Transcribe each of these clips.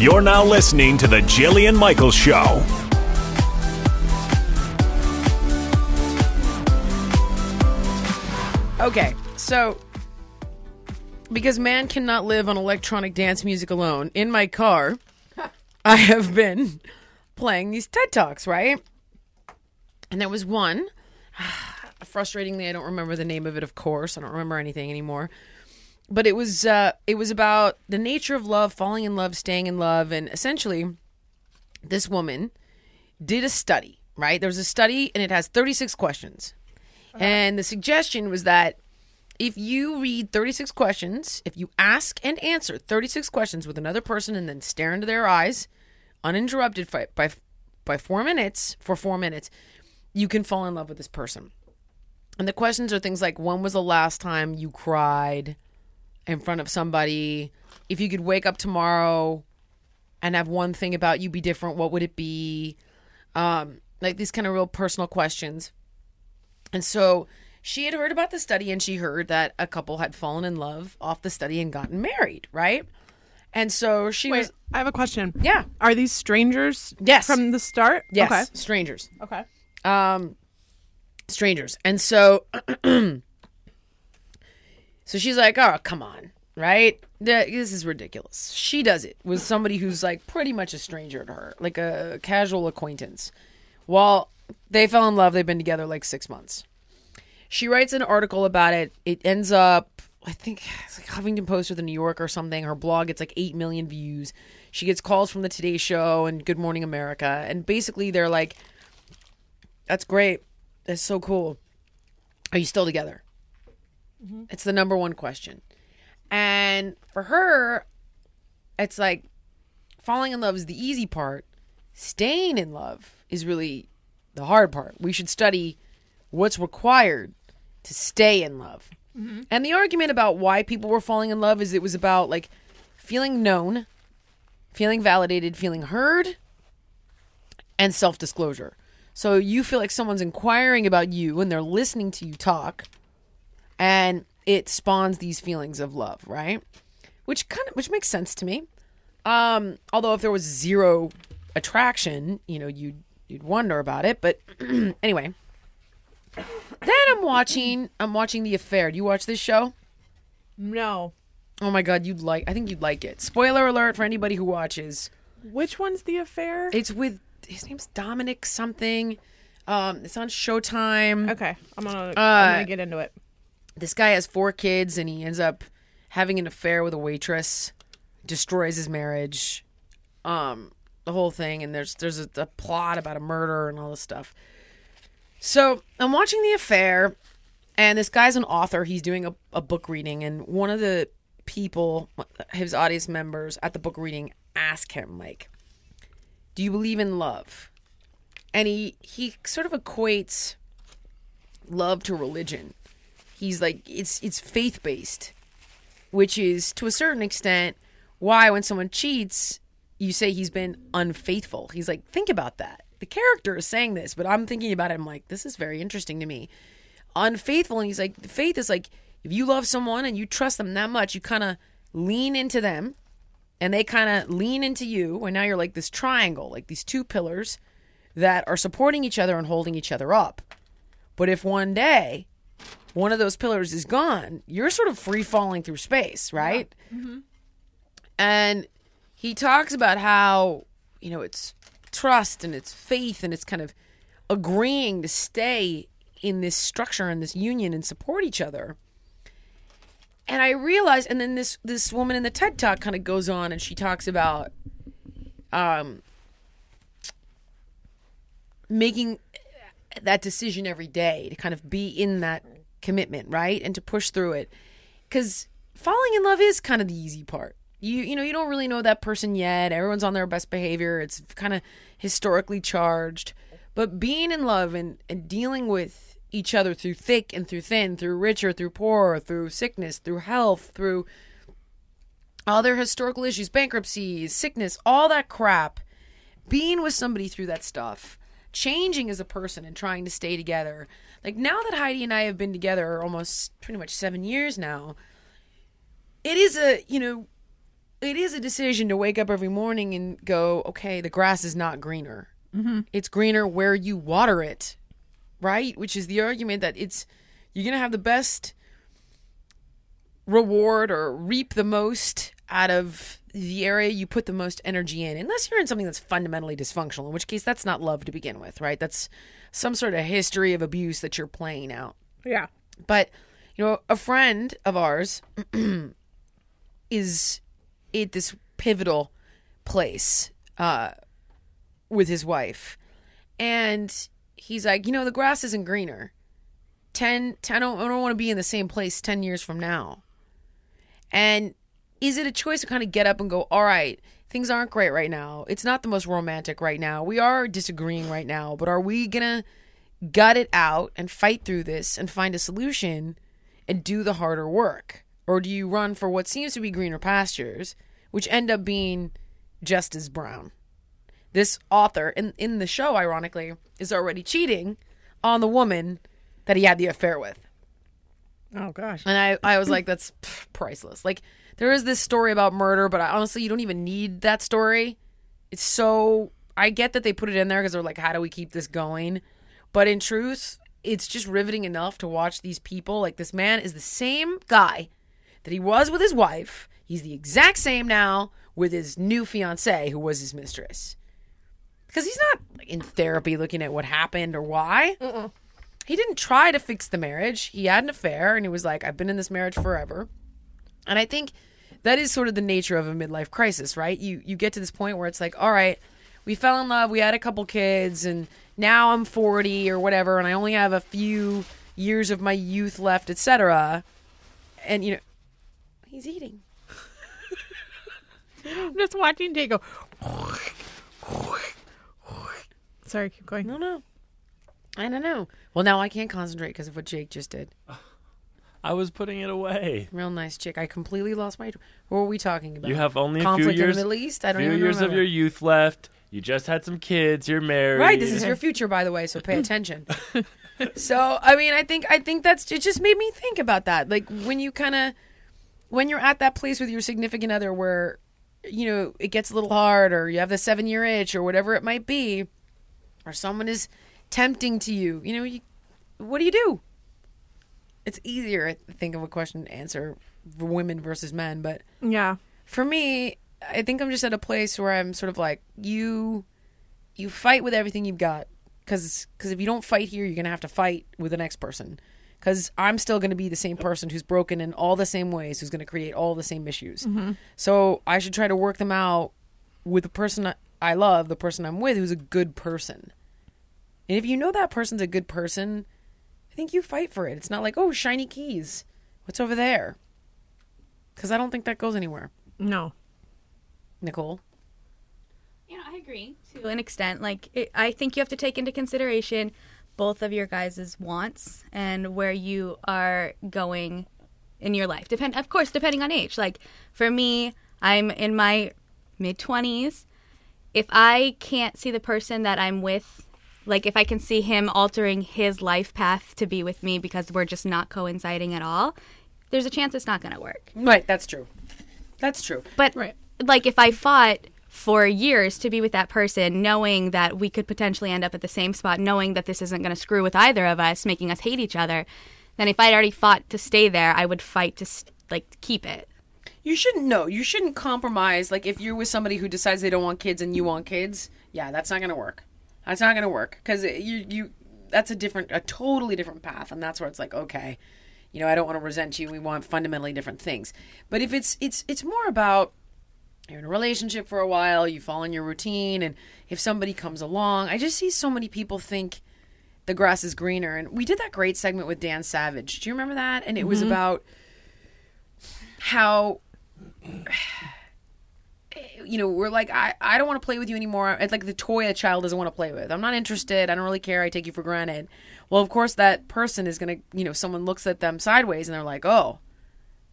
You're now listening to The Jillian Michaels Show. Okay, so because man cannot live on electronic dance music alone, in my car, I have been playing these TED Talks, right? And there was one, frustratingly, I don't remember the name of it, of course. I don't remember anything anymore. But it was uh, it was about the nature of love, falling in love, staying in love, and essentially, this woman did a study. Right, there was a study, and it has 36 questions. And the suggestion was that if you read 36 questions, if you ask and answer 36 questions with another person and then stare into their eyes uninterrupted by, by, by four minutes, for four minutes, you can fall in love with this person. And the questions are things like when was the last time you cried in front of somebody? If you could wake up tomorrow and have one thing about you be different, what would it be? Um, like these kind of real personal questions. And so she had heard about the study and she heard that a couple had fallen in love off the study and gotten married, right? And so she Wait, was I have a question. Yeah. Are these strangers? Yes. From the start? yes, Okay. strangers. Okay. Um strangers. And so so she's like, "Oh, come on." Right? This is ridiculous. She does it with somebody who's like pretty much a stranger to her, like a casual acquaintance. While they fell in love, they've been together like 6 months. She writes an article about it. It ends up, I think, it's like Huffington Post or the New York or something. Her blog gets like 8 million views. She gets calls from the Today Show and Good Morning America. And basically, they're like, that's great. That's so cool. Are you still together? Mm-hmm. It's the number one question. And for her, it's like falling in love is the easy part. Staying in love is really the hard part. We should study what's required to stay in love. Mm-hmm. And the argument about why people were falling in love is it was about like feeling known, feeling validated, feeling heard, and self disclosure. So you feel like someone's inquiring about you and they're listening to you talk, and it spawns these feelings of love, right? Which kind of which makes sense to me. Um, although if there was zero attraction, you know, you'd you'd wonder about it. But anyway, then I'm watching I'm watching The Affair. Do you watch this show? No. Oh my god, you'd like I think you'd like it. Spoiler alert for anybody who watches. Which one's the affair? It's with his name's Dominic something. Um, it's on Showtime. okay. I'm gonna Uh, I'm gonna get into it. This guy has four kids and he ends up having an affair with a waitress, destroys his marriage, um, the whole thing, and there's there's a, a plot about a murder and all this stuff. So I'm watching the affair, and this guy's an author. He's doing a, a book reading, and one of the people, his audience members at the book reading, ask him like, "Do you believe in love?" And he he sort of equates love to religion. He's like it's it's faith based, which is to a certain extent why when someone cheats, you say he's been unfaithful. He's like, think about that. The character is saying this, but I'm thinking about it. I'm like, this is very interesting to me. Unfaithful, and he's like, faith is like if you love someone and you trust them that much, you kind of lean into them, and they kind of lean into you, and now you're like this triangle, like these two pillars that are supporting each other and holding each other up. But if one day one of those pillars is gone, you're sort of free falling through space, right? And he talks about how, you know, it's trust and it's faith and it's kind of agreeing to stay in this structure and this union and support each other. And I realized, and then this this woman in the TED Talk kind of goes on and she talks about um, making that decision every day to kind of be in that commitment, right? And to push through it. Cuz falling in love is kind of the easy part. You you know, you don't really know that person yet. Everyone's on their best behavior. It's kind of historically charged. But being in love and, and dealing with each other through thick and through thin, through richer, through poorer, through sickness, through health, through all their historical issues, bankruptcies, sickness, all that crap, being with somebody through that stuff, changing as a person and trying to stay together. Like now that Heidi and I have been together almost pretty much seven years now, it is a, you know, it is a decision to wake up every morning and go, okay, the grass is not greener. Mm-hmm. It's greener where you water it, right? Which is the argument that it's, you're going to have the best reward or reap the most out of the area you put the most energy in, unless you're in something that's fundamentally dysfunctional, in which case that's not love to begin with, right? That's some sort of history of abuse that you're playing out. Yeah. But, you know, a friend of ours is at this pivotal place uh, with his wife. And he's like, you know, the grass isn't greener. 10, 10 I don't, I don't want to be in the same place 10 years from now. And is it a choice to kind of get up and go, all right, things aren't great right now. It's not the most romantic right now. We are disagreeing right now, but are we going to gut it out and fight through this and find a solution and do the harder work? Or do you run for what seems to be greener pastures, which end up being just as brown? This author in, in the show, ironically, is already cheating on the woman that he had the affair with. Oh gosh. And I, I was like, that's pff, priceless. Like, there is this story about murder, but I, honestly, you don't even need that story. It's so. I get that they put it in there because they're like, how do we keep this going? But in truth, it's just riveting enough to watch these people. Like, this man is the same guy that he was with his wife. He's the exact same now with his new fiance, who was his mistress. Because he's not in therapy looking at what happened or why. He didn't try to fix the marriage. He had an affair and he was like, I've been in this marriage forever. And I think that is sort of the nature of a midlife crisis, right? You you get to this point where it's like, all right, we fell in love, we had a couple kids, and now I'm 40 or whatever, and I only have a few years of my youth left, etc. And you know, he's eating. I'm just watching Jay go. Sorry, keep going. No, no. I don't know. Well, now I can't concentrate because of what Jake just did. I was putting it away. Real nice chick. I completely lost my. What were we talking about? You have only a conflict few years. in the Middle East. I don't know. few even years remember. of your youth left. You just had some kids. You're married. Right, this is your future, by the way. So pay attention. so I mean, I think I think that's it. Just made me think about that. Like when you kind of when you're at that place with your significant other where you know it gets a little hard, or you have the seven year itch, or whatever it might be, or someone is tempting to you. You know, you what do you do? It's easier, I think, of a question to answer for women versus men, but Yeah. for me, I think I'm just at a place where I'm sort of like you you fight with everything you've got cuz cuz if you don't fight here, you're going to have to fight with the next person. Cuz I'm still going to be the same person who's broken in all the same ways, who's going to create all the same issues. Mm-hmm. So, I should try to work them out with the person I love, the person I'm with who's a good person. And if you know that person's a good person, I think you fight for it. It's not like, "Oh, shiny keys. What's over there?" Cuz I don't think that goes anywhere. No. Nicole. Yeah, I agree to an extent. Like, it, I think you have to take into consideration both of your guys' wants and where you are going in your life. Depend, of course, depending on age. Like for me, I'm in my mid 20s. If I can't see the person that I'm with, like if I can see him altering his life path to be with me because we're just not coinciding at all, there's a chance it's not going to work. Right, that's true. That's true. But Right. like if I fought for years to be with that person, knowing that we could potentially end up at the same spot, knowing that this isn't going to screw with either of us, making us hate each other, then if I'd already fought to stay there, I would fight to s- like keep it. You shouldn't know. You shouldn't compromise. Like if you're with somebody who decides they don't want kids and you want kids, yeah, that's not gonna work. That's not gonna work because you you that's a different, a totally different path, and that's where it's like, okay, you know, I don't want to resent you. We want fundamentally different things. But if it's it's it's more about you're in a relationship for a while, you fall in your routine, and if somebody comes along, I just see so many people think the grass is greener. And we did that great segment with Dan Savage. Do you remember that? And it was mm-hmm. about how you know we're like I, I don't want to play with you anymore. It's like the toy a child doesn't want to play with. I'm not interested. I don't really care. I take you for granted. Well of course that person is going to you know someone looks at them sideways and they're like oh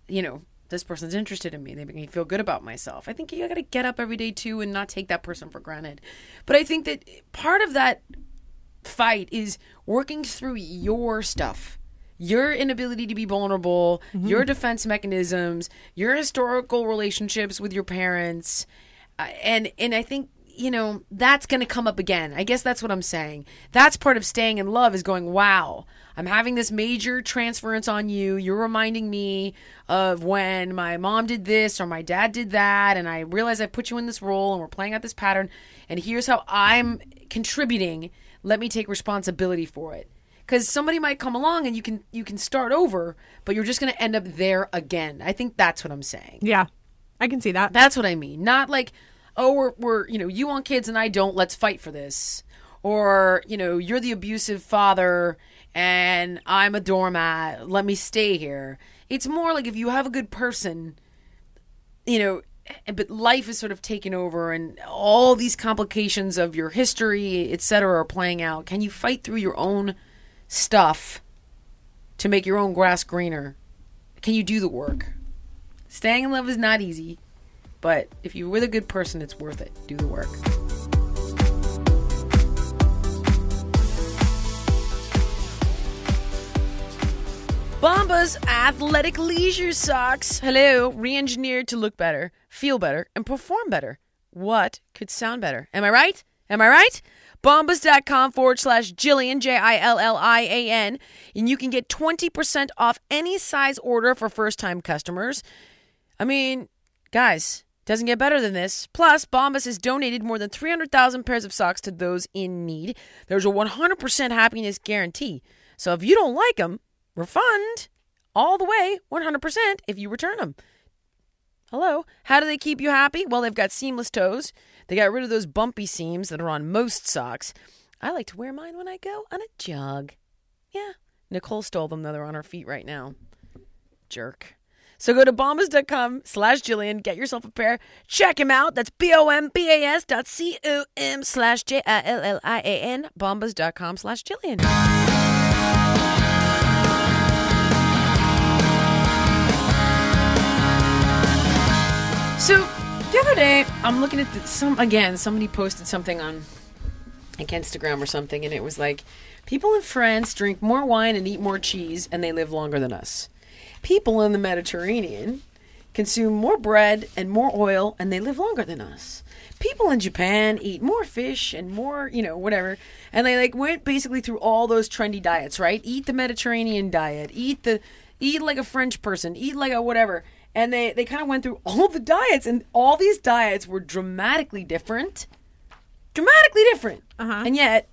you know this person's interested in me. They make me feel good about myself. I think you got to get up every day too and not take that person for granted. But i think that part of that fight is working through your stuff your inability to be vulnerable your defense mechanisms your historical relationships with your parents uh, and and i think you know that's going to come up again. I guess that's what i'm saying. That's part of staying in love is going wow i'm having this major transference on you. You're reminding me of when my mom did this or my dad did that and i realize i put you in this role and we're playing out this pattern and here's how i'm contributing. Let me take responsibility for it because somebody might come along and you can you can start over but you're just going to end up there again i think that's what i'm saying Yeah. I can see that. that's what I mean. Not like, oh, we're, we're, you know, you want kids and I don't, let's fight for this. Or, you know, you're the abusive father and I'm a doormat, let me stay here. It's more like if you have a good person, you know, but life is sort of taken over and all these complications of your history, et cetera, are playing out. Can you fight through your own stuff to make your own grass greener? Can you do the work? Staying in love is not easy, but if you're with a good person, it's worth it. Do the work. Bombas athletic leisure socks. Hello, re-engineered to look better, feel better, and perform better. What could sound better? Am I right? Am I right? Bombas.com forward slash Jillian, J I L L I A N, and you can get 20% off any size order for first time customers. I mean, guys, doesn't get better than this. Plus, Bombas has donated more than 300,000 pairs of socks to those in need. There's a 100% happiness guarantee. So if you don't like them, refund all the way 100% if you return them. Hello. How do they keep you happy? Well, they've got seamless toes. They got rid of those bumpy seams that are on most socks. I like to wear mine when I go on a jog. Yeah. Nicole stole them, though. They're on her feet right now. Jerk. So go to bombas.com slash Jillian. Get yourself a pair. Check him out. That's B-O-M-B-A-S dot C-O-M slash J-I-L-L-I-A-N. Bombas.com slash Jillian. So the other day, I'm looking at the, some again. Somebody posted something on like Instagram or something, and it was like, people in France drink more wine and eat more cheese, and they live longer than us. People in the Mediterranean consume more bread and more oil, and they live longer than us. People in Japan eat more fish and more, you know, whatever, and they like went basically through all those trendy diets, right? Eat the Mediterranean diet, eat the, eat like a French person, eat like a whatever, and they they kind of went through all the diets, and all these diets were dramatically different dramatically different. Uh-huh. And yet,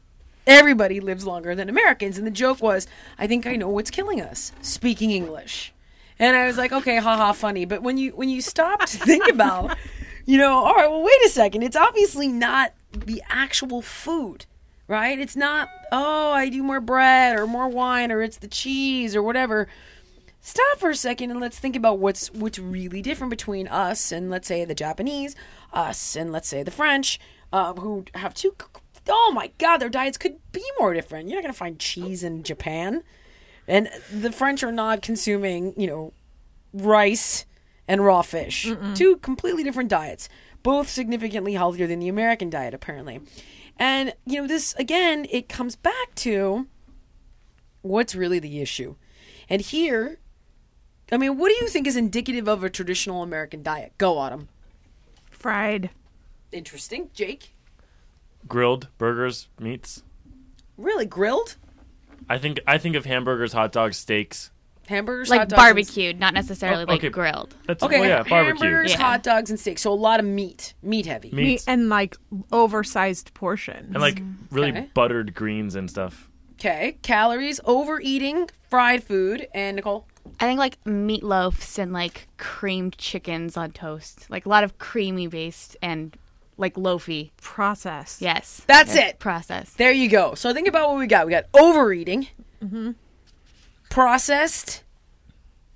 everybody lives longer than Americans. And the joke was, I think I know what's killing us speaking English. And I was like, okay, haha, funny. But when you when you stop to think about, you know, all right, well, wait a second. It's obviously not the actual food, right? It's not, oh, I do more bread or more wine or it's the cheese or whatever. Stop for a second and let's think about what's what's really different between us and let's say the Japanese, us and let's say the French, uh, who have two. Oh my God, their diets could be more different. You're not gonna find cheese in Japan, and the French are not consuming, you know, rice and raw fish. Two completely different diets, both significantly healthier than the American diet, apparently. And, you know, this, again, it comes back to what's really the issue. And here, I mean, what do you think is indicative of a traditional American diet? Go, Autumn. Fried. Interesting. Jake? Grilled burgers, meats. Really? Grilled? I think I think of hamburgers, hot dogs, steaks. Hamburgers? like hot dogs, and- barbecued, not necessarily Oh, like grilled. That's Okay, well, yeah, barbecue. hamburgers, Yeah. hot dogs, and steaks. So a lot of meat. Meat heavy. Meat. Meat and like oversized portions. and like really Okay. buttered greens and stuff. Okay. Calories, overeating, fried food, and Nicole? I think like meatloafs and like creamed chickens on toast. Like a lot of creamy based and like loafy. processed. Yes. That's it. Processed. There you go. So think about what we got. We got overeating, Mm-hmm. processed,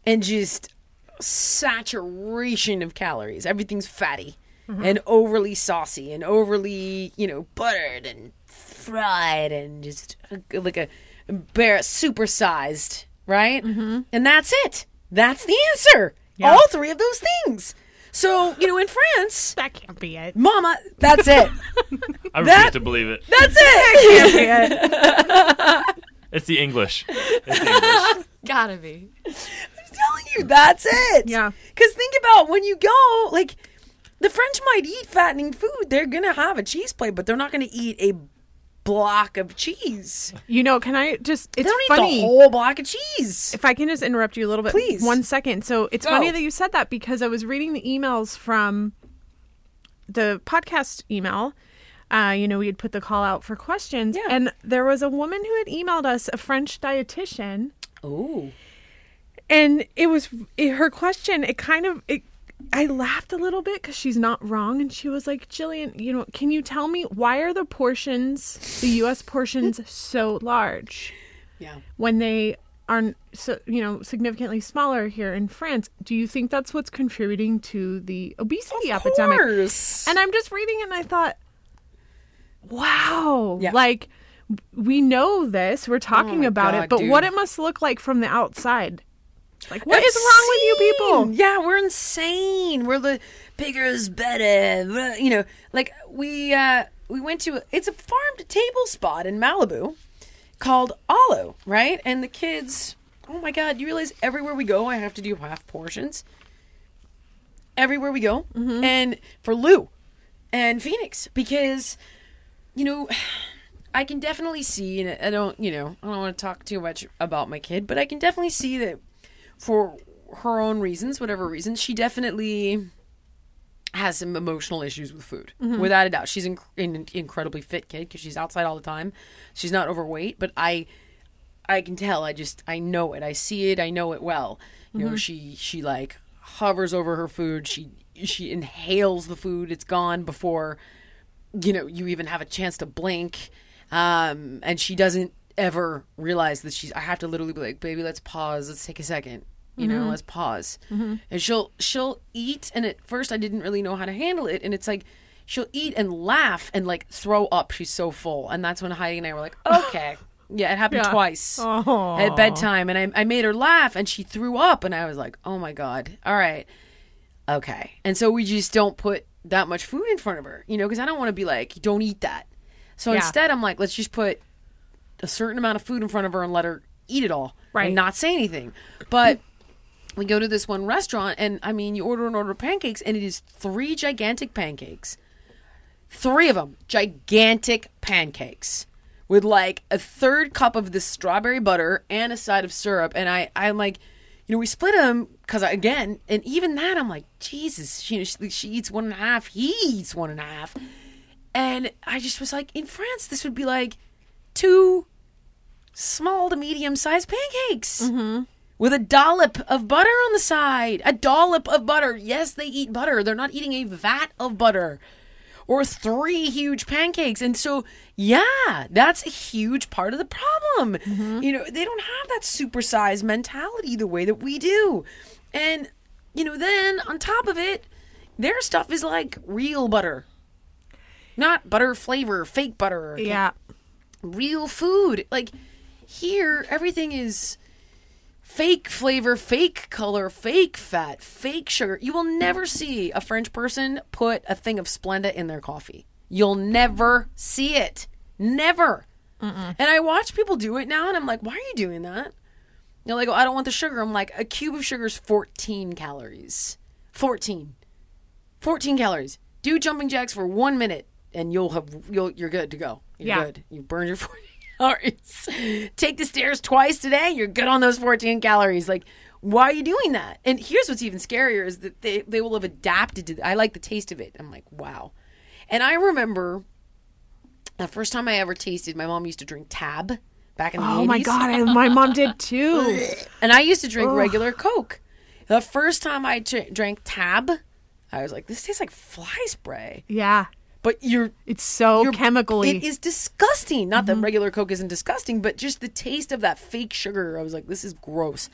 and just saturation of calories. Everything's fatty Mm-hmm. and overly saucy and overly, you know, buttered and fried and just like a bare supersized, right? Mm-hmm. And that's it. That's the answer. Yeah. All three of those things. So you know, in France, That can't be it. Mama, that's it. I refuse That- to believe it. That's it. Can't be it. It's the English. It's the English. Gotta be. I'm telling you, that's it. Yeah. Because think about when you go, like, the French might eat fattening food. They're going to have a cheese plate, but they're not going to eat a block of cheese. You know, can I just? They It's don't funny. eat the whole block of cheese. if I can just interrupt you a little bit, Please. one second. So it's Go. funny that you said that because I was reading the emails from the podcast email. Uh, you know, we had put the call out for questions, Yeah. and there was a woman who had emailed us, a French dietitian, Oh. and it was it, her question. It kind of it. I laughed a little bit because she's not wrong, and she was like, "Jillian, you know, can you tell me why are the portions, the U.S. portions, so large?" Yeah. when they are so you know significantly smaller here in France. Do you think that's what's contributing to the obesity Of epidemic? course. And I'm just reading it and I thought, wow, Yeah. like we know this, we're talking oh my about God, it, but dude. what it must look like from the outside. Like what is wrong with you people? Yeah, we're insane. We're the bigger is better. You know, like we uh we went to it's a farm to table spot in Malibu called Alo, right? And the kids, oh my god, you realize everywhere we go I have to do half portions. Everywhere we go. And for Lou and Phoenix because you know, I can definitely see, and I don't, you know, I don't want to talk too much about my kid, but I can definitely see that for her own reasons, whatever reasons, she definitely has some emotional issues with food, without a doubt. She's an incredibly fit kid because she's outside all the time. She's not overweight, but I, I can tell. I just, I know it. I see it. I know it well. You know, she, she like hovers over her food. She, she inhales the food. It's gone before you know, you even have a chance to blink. Um, and she doesn't ever realize that she's, I have to literally be like, baby, let's pause. Let's take a second. You know, mm-hmm. let's pause. Mm-hmm. And she'll, she'll eat. And at first I didn't really know how to handle it. And it's like, she'll eat and laugh and like throw up. She's so full. And that's when Heidi and I were like, okay. Yeah, it happened Yeah. twice Oh. at bedtime. And I, I made her laugh and she threw up. And I was like, oh my God. All right okay. And so we just don't put that much food in front of her, you know, because I don't want to be like, don't eat that. So Yeah. instead, I'm like, let's just put a certain amount of food in front of her and let her eat it all Right. and not say anything. But we go to this one restaurant, and I mean, you order an order of pancakes, and it is three gigantic pancakes. Three of them, gigantic pancakes with like a third cup of this strawberry butter and a side of syrup. And I, I'm like, you know, we split them because again, and even that, I'm like, Jesus, she, she, she eats one and a half, he eats one and a half. And I just was like, in France, this would be like two small to medium sized pancakes with a dollop of butter on the side. A dollop of butter. Yes, they eat butter. They're not eating a vat of butter or three huge pancakes. And so, yeah, that's a huge part of the problem. Mm-hmm. You know, they don't have that supersized mentality the way that we do. And, you know, then on top of it, their stuff is like real butter. Not butter flavor, fake butter. Yeah. Real food. Like here, everything is fake flavor, fake color, fake fat, fake sugar. You will never see a French person put a thing of Splenda in their coffee. You'll never see it. Never. And I watch people do it now, and I'm like, why are you doing that? They're like, oh, I don't want the sugar. I'm like, a cube of sugar is 14 calories. 14. 14 calories. Do jumping jacks for one minute, and you'll have you'll you're good to go. You're Yeah. good. You burned your 14 calories. Take the stairs twice today. You're good on those 14 calories. Like, why are you doing that? And here's what's even scarier is that they they will have adapted to. I like the taste of it. I'm like, wow. And I remember the first time I ever tasted. My mom used to drink Tab back in the 80s. Oh my god, I, my mom did too. And I used to drink regular Coke. The first time I drank Tab, I was like, this tastes like fly spray. Yeah, But you're. it's so you're chemically. It is disgusting. Not that regular Coke isn't disgusting, but just the taste of that fake sugar. I was like, this is gross.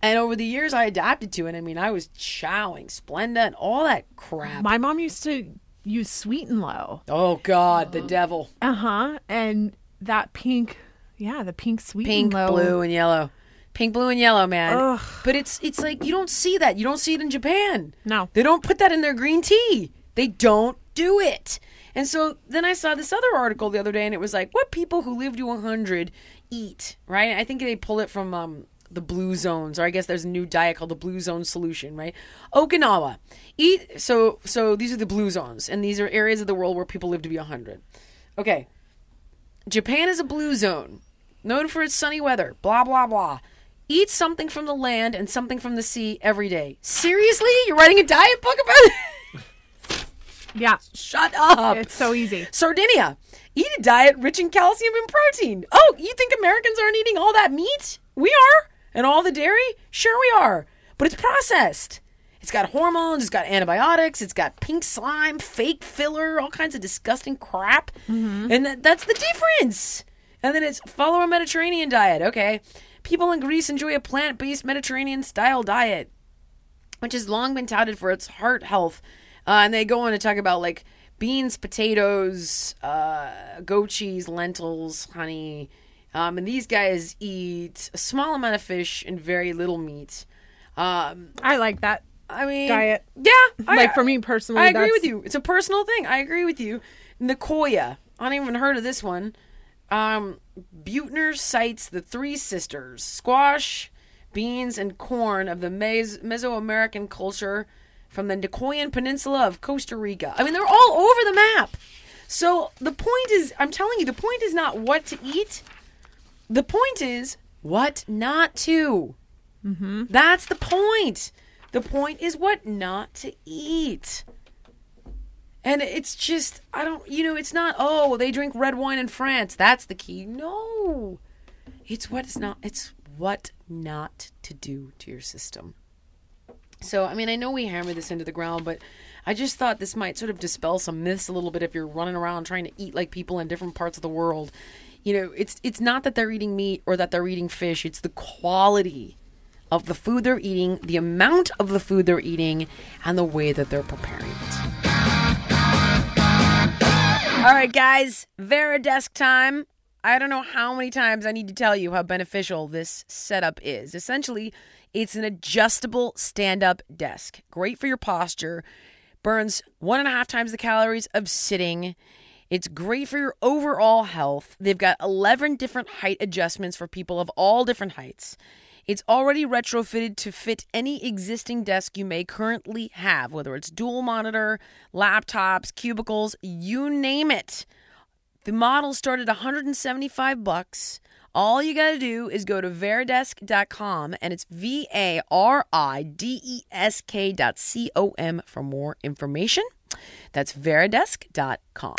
And over the years, I adapted to it. I mean, I was chowing Splenda and all that crap. my mom used to use Sweet and Low. oh, God, the devil. Uh huh. And that pink, yeah, the pink Sweet Pink, and Low. blue, and yellow. Pink, blue, and yellow, man. Ugh. But it's it's like you don't see that. You don't see it in Japan. No. They don't put that in their green tea. They don't do it. And so then I saw this other article the other day, and it was like, what people who live to 100 eat, right? I think they pull it from um, the Blue Zones, or I guess there's a new diet called the Blue Zone Solution, right? Okinawa. Eat. So so these are the Blue Zones, and these are areas of the world where people live to be 100. Okay. Japan is a blue zone, known for its sunny weather, blah, blah, blah. Eat something from the land and something from the sea every day. Seriously? You're writing a diet book about it? Yeah, Shut up. it's so easy. Sardinia. Eat a diet rich in calcium and protein. Oh, you think Americans aren't eating all that meat? We are. And all the dairy? Sure, we are. But it's processed. It's got hormones, it's got antibiotics, it's got pink slime, fake filler, all kinds of disgusting crap. Mm-hmm. And that, that's the difference. And then it's follow a Mediterranean diet. Okay. People in Greece enjoy a plant based Mediterranean style diet which has long been touted for its heart health. Uh, and they go on to talk about like beans, potatoes, uh, goat cheese, lentils, honey. Um, and these guys eat a small amount of fish and very little meat. Um, I like that. I mean, Diet. Yeah, I- like for me personally, I agree that's- with you. It's a personal thing. I agree with you. Nicoya. I don't even heard of this one. Um, Buettner cites the three sisters: squash, beans, and corn of the Mes- Mesoamerican culture from the Nicoyan Peninsula of Costa Rica. I mean, they're all over the map. So the point is, I'm telling you, the point is not what to eat. The point is what not to. Mm-hmm. That's the point. The point is what not to eat. And it's just, I don't, you know, it's not, oh, they drink red wine in France. That's the key. No. It's what is not, it's what not to do to your system. So, I mean, I know we hammer this into the ground, but I just thought this might sort of dispel some myths a little bit if you're running around trying to eat like people in different parts of the world. You know, it's it's not that they're eating meat or that they're eating fish, it's the quality of the food they're eating, the amount of the food they're eating, and the way that they're preparing it. All right, guys, Varidesk time. I don't know how many times I need to tell you how beneficial this setup is. Essentially, it's an adjustable stand up desk. Great for your posture, burns one and a half times the calories of sitting. It's great for your overall health. They've got 11 different height adjustments for people of all different heights. It's already retrofitted to fit any existing desk you may currently have, whether it's dual monitor, laptops, cubicles, you name it. The model started 175 bucks. All you got to do is go to varidesk.com and it's V A R I D E S K dot C O M for more information. That's varidesk.com.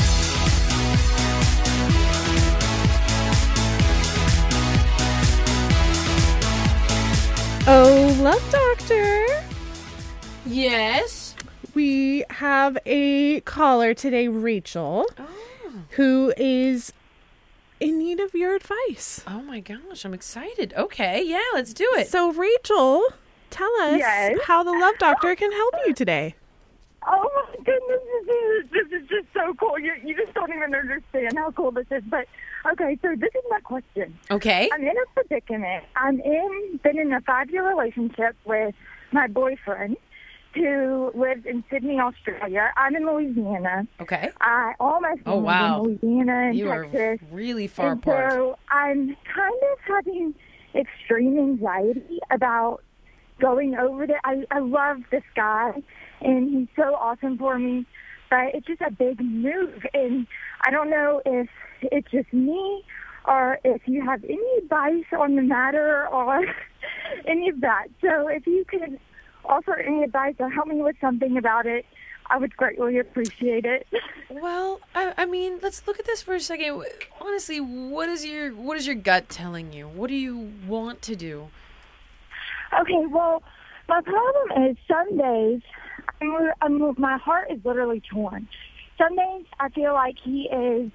Oh, love doctor. Yes. We have a caller today, Rachel, ah. who is in need of your advice. Oh my gosh, I'm excited. Okay, yeah, let's do it. So, Rachel, tell us Yes? how the love doctor can help you today. Oh my goodness, this is, this is just so cool. You you just don't even understand how cool this is. But okay, so this is my question. Okay. I'm in a predicament. I'm in been in a five year relationship with my boyfriend who lives in Sydney, Australia. I'm in Louisiana. Okay. I all my Oh, wow. in Louisiana and You are Texas. really far and apart. So I'm kind of having extreme anxiety about going over there. I, I love this guy, and he's so awesome for me, but it's just a big move, and I don't know if it's just me or if you have any advice on the matter or any of that. So if you could offer any advice or help me with something about it, I would greatly appreciate it. Well, I, I mean, let's look at this for a second. Honestly, what is your what is your gut telling you? What do you want to do? Okay, well, my problem is some days I'm, I'm, my heart is literally torn. Some days I feel like he is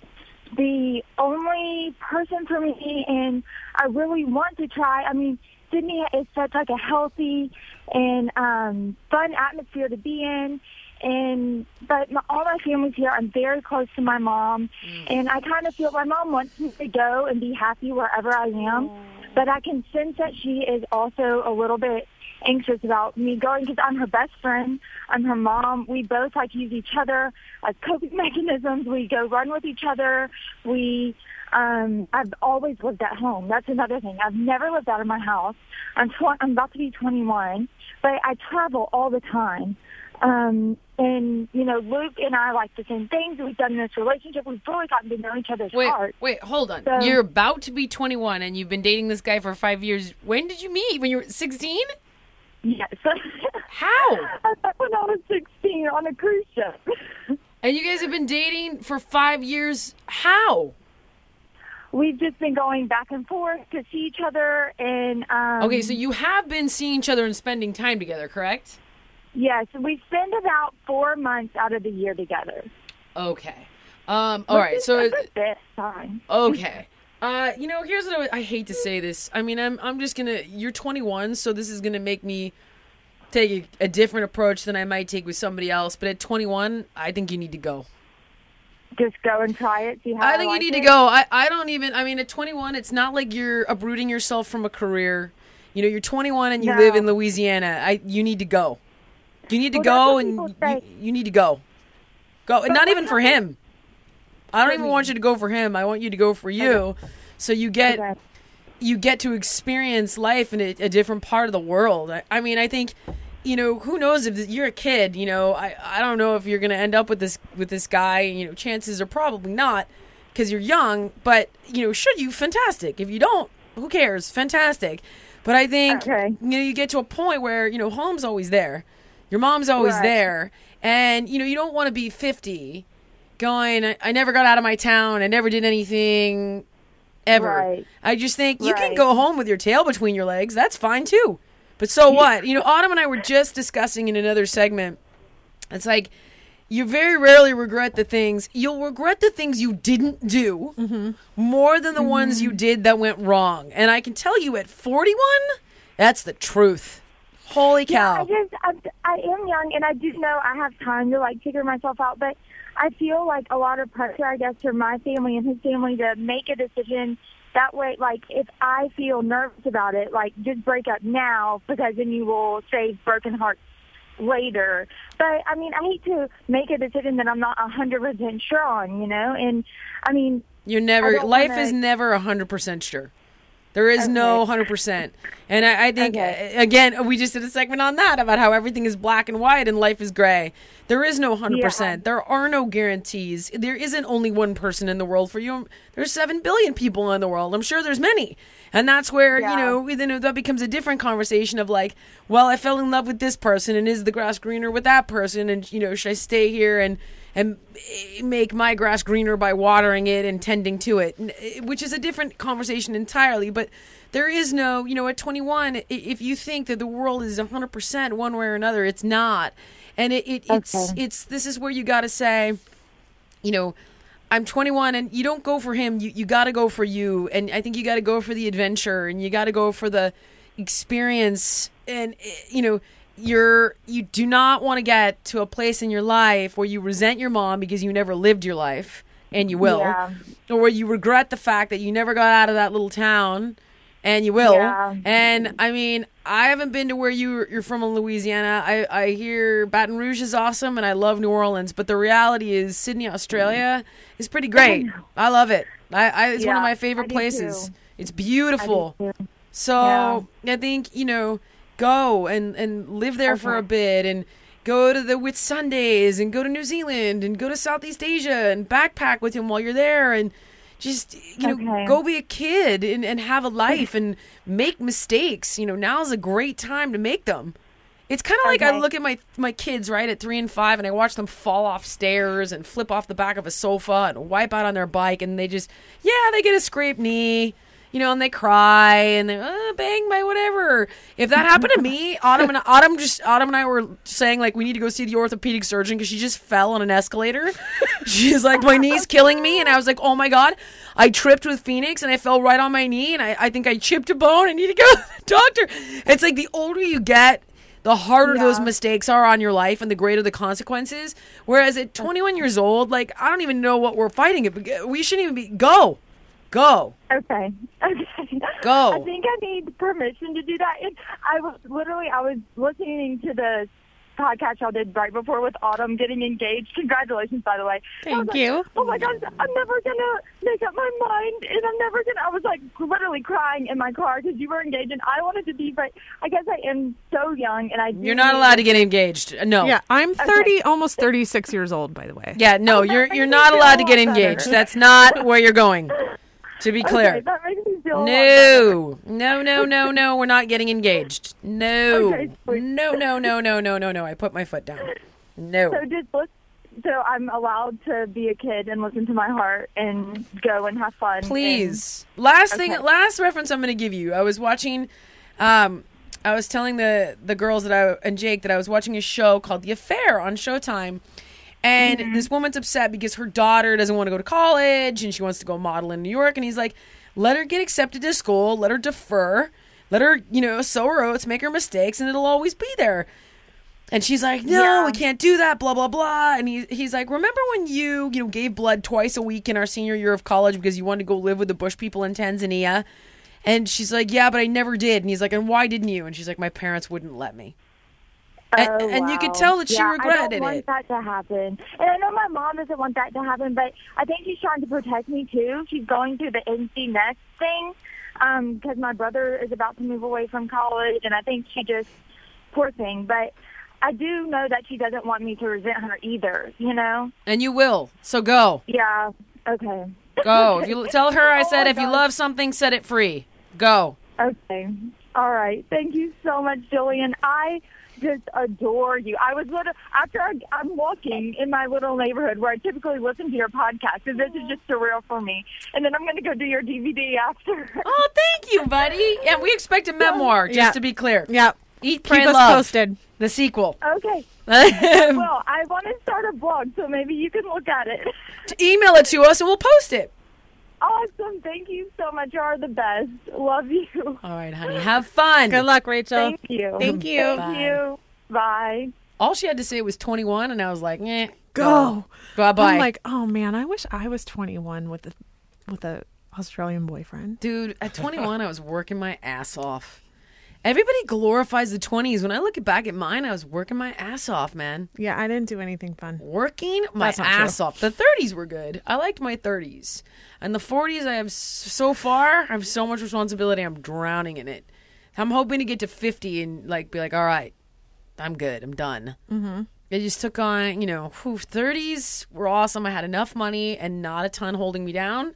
the only person for me, and I really want to try. I mean, Sydney is such like a healthy and um, fun atmosphere to be in. And but my, all my family's here. I'm very close to my mom, and I kind of feel my mom wants me to go and be happy wherever I am. But I can sense that she is also a little bit anxious about me going because I'm her best friend. I'm her mom. We both like use each other as coping mechanisms. We go run with each other. We, um, I've always lived at home. That's another thing. I've never lived out of my house. I'm tw- I'm about to be 21, but I travel all the time. Um, and you know, Luke and I like the same things. We've done this relationship. We've really gotten to know each other's Wait, hearts. wait, hold on. So- You're about to be 21 and you've been dating this guy for 5 years. When did you meet? When you were 16? Yes. How? When I was 16 on a cruise ship. And you guys have been dating for 5 years. How? We've just been going back and forth to see each other, and um, Okay, so you have been seeing each other and spending time together, correct? yes, we spend about four months out of the year together. Okay. Um all right. Which is So a good bit of time. Okay. Uh, you know, here's what I, I hate to say this. I mean, I'm I'm just gonna. You're 21, so this is gonna make me take a, a different approach than I might take with somebody else. But at 21, I think you need to go. Just go and try it. See how I think like you need it. to go. I, I don't even. I mean, at 21, it's not like you're uprooting yourself from a career. You know, you're 21 and you No. live in Louisiana. I you need to go. You need to Well, go, and you, you need to go. Go, and not even for him. I don't even want you to go for him. I want you to go for you, so you get Okay. you get to experience life in a, a different part of the world. I, I mean, I think, you know, who knows if you're a kid, you know, I, I don't know if you're going to end up with this with this guy. You know, chances are probably not because you're young. But you know, should you? Fantastic. If you don't, who cares? Fantastic. But I think Okay. you know you get to a point where you know home's always there, your mom's always Right. there, and you know you don't want to be 50 going I, I never got out of my town. I never did anything ever. Right. i just think you can go home with your tail between your legs. That's fine too. But so what? You know autumn and i were just discussing in another segment. It's like you very rarely regret the things. You'll regret the things you didn't do mm-hmm. more than the ones you mm-hmm. did that went wrong. And i can tell you at 41 that's the truth. Holy Yeah, cow. I just I, I am young, and I do know I have time to like figure myself out. But I feel like a lot of pressure, I guess, from my family and his family to make a decision. That way, like if I feel nervous about it, like just break up now because then you will save broken hearts later. But I mean, I hate to make a decision that I'm not a hundred percent sure on, you know. And I mean, You're never life wanna- is never a hundred percent sure. There is no hundred percent, and I, I think Okay. again we just did a segment on that about how everything is black and white and life is gray. There is no hundred percent. There are no guarantees. There isn't only one person in the world for you. There's seven billion people in the world. I'm sure there's many, and that's where you Yeah. know then that becomes a different conversation of like, well, I fell in love with this person, and is the grass greener with that person, and you know should I stay here and and make my grass greener by watering it and tending to it, which is a different conversation entirely. But there is no, you know, at 21, if you think that the world is 100% one way or another, it's not. And it, it it's Okay. it's this is where you got to say, you know, I'm 21 and you don't go for him. You you got to go for you. And I think you got to go for the adventure and you got to go for the experience and eh, you know you're you do not want to get to a place in your life where you resent your mom because you never lived your life and you will. Yeah. or where you regret the fact that you never got out of that little town and you will. Yeah. and i mean i haven't been to where you you're from in louisiana. I i hear baton rouge is awesome and i love new orleans but the reality is sydney australia is pretty great. I love it. I, I it's one of my favorite places too. it's beautiful. so I think you know, go and and live there for a bit, and go to the Whitsundays, and go to New Zealand, and go to Southeast Asia, and backpack with him while you're there, and just you know, Okay. go be a kid and and have a life and make mistakes. You know, now's a great time to make them. It's kind of like I look at my my kids right at three and five, and I watch them fall off stairs and flip off the back of a sofa and wipe out on their bike, and they just yeah, they get a scraped knee, you know, and they cry and they uh, bang my whatever. If that happened to me, Autumn and Autumn just Autumn and I were saying like we need to go see the orthopedic surgeon because she just fell on an escalator. She's like my knee's killing me, and I was like, oh my god, I tripped with Phoenix and I fell right on my knee, and I, I think I chipped a bone. I need to go to the doctor. It's like the older you get the harder those mistakes are on your life and the greater the consequences. Whereas at 21 years old, like I don't even know what we're fighting. We shouldn't even be go, go. Okay. Okay. Go. I think I need permission to do that. And I was literally I was listening to the podcast y'all did right before with Autumn getting engaged. Congratulations, by the way. I was Thank like, you. Oh my gosh, I'm never gonna make up my mind, and I'm never gonna. I was like literally crying in my car because you were engaged, and I wanted to be, but I guess I am so young, and I. do You're not allowed to get engaged. Uh, no. Yeah, I'm 30, almost 36 years old, by the way. Yeah, no, Oh, you're you're not allowed to get engaged. That's not where you're going. To be Okay, clear. that makes me feel. No, no, no, no, no. We're not getting engaged. No, Okay, no, no, no, no, no, no, no. I put my foot down. No. So just listen. So I'm allowed to be a kid and listen to my heart and go and have fun. and- Please. Last thing, last reference I'm going to give you. I was watching, um, I was telling the the girls that I and Jake that I was watching a show called The Affair on Showtime, and Mm-hmm. this woman's upset because her daughter doesn't want to go to college and she wants to go model in New York, and he's like, let her get accepted to school, let her defer, let her you know sow her oats, make her mistakes, and it'll always be there. And she's like, "No, Yeah. we can't do that." Blah blah blah. And he, he's like, "Remember when you you know gave blood twice a week in our senior year of college because you wanted to go live with the Bush people in Tanzania?" And she's like, "Yeah, but I never did." And he's like, "And why didn't you?" And she's like, "My parents wouldn't let me." And, Oh, and you could tell that she yeah, I regretted don't want it. that to happen. And I know my mom doesn't want that to happen, but I think she's trying to protect me too. She's going through the NC Next thing um, because my brother is about to move away from college, and I think she just poor thing. But I do know that she doesn't want me to resent her either. You know? And you will. So go, Yeah. Okay. go. If you tell her I Oh said, my if you love something, set it free. Go. Okay. All right. Thank you so much, Jillian. I just adore you. I was little after I, I'm walking in my little neighborhood where I typically listen to your podcast, and this is just surreal for me. And then I'm going to go do your DVD after. Oh, thank you, buddy. And we expect a memoir, just Yeah. to be clear. Yeah. Eat, pray, Keep us love. posted. The sequel. Okay. Well, I want to start a blog, so maybe you can look at it. Email it to us and we'll post it. Awesome. Thank you so much. You are the best. Love you. All right, honey. Have fun. Good luck, Rachel. Thank you. Thank you. Thank Bye. you. Bye. All she had to say was 21, and I was like, eh. Go. Bye bye. I'm like, oh man, I wish I was 21 with a with a Australian boyfriend. Dude, at 21, I was working my ass off. Everybody glorifies the 20s. When I look back at mine, I was working my ass off, man. Yeah, I didn't do anything fun. Working my ass true. off. The 30s were good. I liked my 30s. And the 40s, I have so far, I have so much responsibility. I'm drowning in it. I'm hoping to get to 50 and like be like, all right, I'm good. I'm done. Mm-hmm. I just took on, you know, whew, 30s were awesome. I had enough money and not a ton holding me down.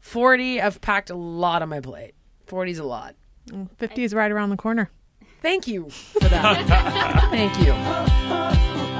40, I've packed a lot on my plate. 40's a lot. 50 is right around the corner. Thank you for that. Thank you.